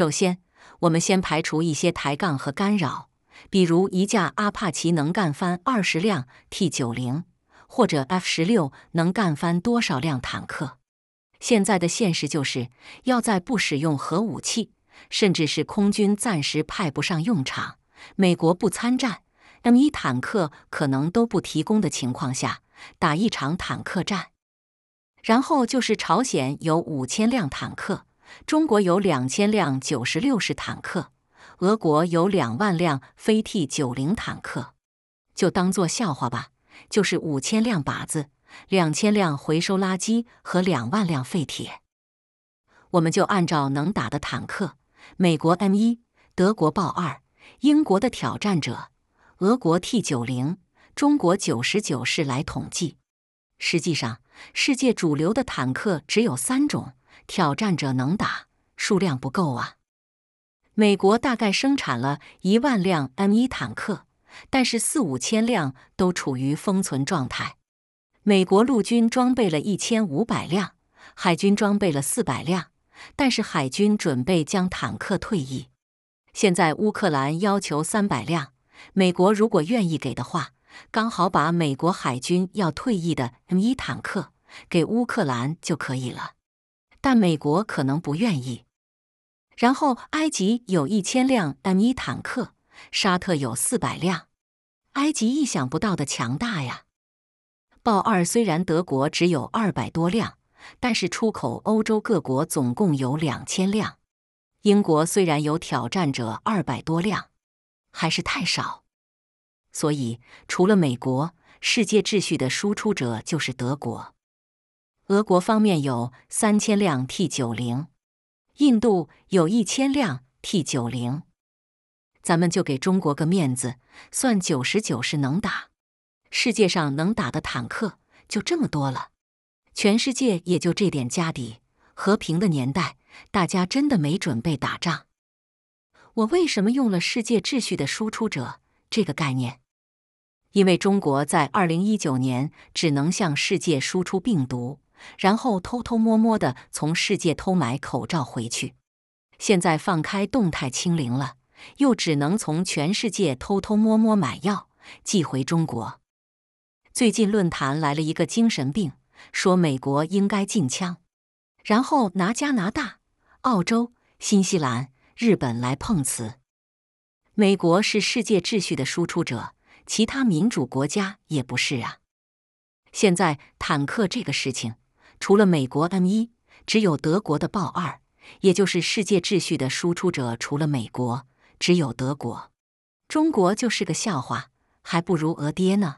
首先，我们先排除一些抬杠和干扰，比如一架阿帕奇能干翻二十辆 T 九零，或者 F 十六能干翻多少辆坦克。现在的现实就是要在不使用核武器，甚至是空军暂时派不上用场，美国不参战，M 一坦克可能都不提供的情况下，打一场坦克战。然后就是朝鲜有五千辆坦克，中国有两千辆九十六式坦克，俄国有两万辆飞 T 九零坦克，就当做笑话吧，就是五千辆靶子。两千辆回收垃圾和两万辆废铁，我们就按照能打的坦克，美国 M 一、德国豹二、英国的挑战者、俄国 T 九零、中国九十九式来统计。实际上，世界主流的坦克只有三种，挑战者能打，数量不够啊。美国大概生产了一万辆 M 一坦克，但是四五千辆都处于封存状态。美国陆军装备了一千五百辆，海军装备了四百辆，但是海军准备将坦克退役。现在乌克兰要求三百辆，美国如果愿意给的话，刚好把美国海军要退役的 M 一坦克给乌克兰就可以了。但美国可能不愿意。然后埃及有一千辆 M 一坦克，沙特有四百辆，埃及意想不到的强大呀！豹二虽然德国只有二百多辆，但是出口欧洲各国总共有两千辆。英国虽然有挑战者二百多辆，还是太少。所以，除了美国，世界秩序的输出者就是德国。俄国方面有三千辆 T 九零，印度有一千辆 T 九零。咱们就给中国个面子，算九十九是能打。世界上能打的坦克就这么多了，全世界也就这点家底。和平的年代，大家真的没准备打仗。我为什么用了“世界秩序的输出者”这个概念？因为中国在二零一九年只能向世界输出病毒，然后偷偷摸摸的从世界偷买口罩回去。现在放开动态清零了，又只能从全世界偷偷摸摸买药寄回中国。最近论坛来了一个精神病，说美国应该禁枪，然后拿加拿大、澳洲、新西兰、日本来碰瓷。美国是世界秩序的输出者，其他民主国家也不是啊。现在坦克这个事情，除了美国 M 一，只有德国的豹二，也就是世界秩序的输出者，除了美国，只有德国。中国就是个笑话，还不如俄爹呢。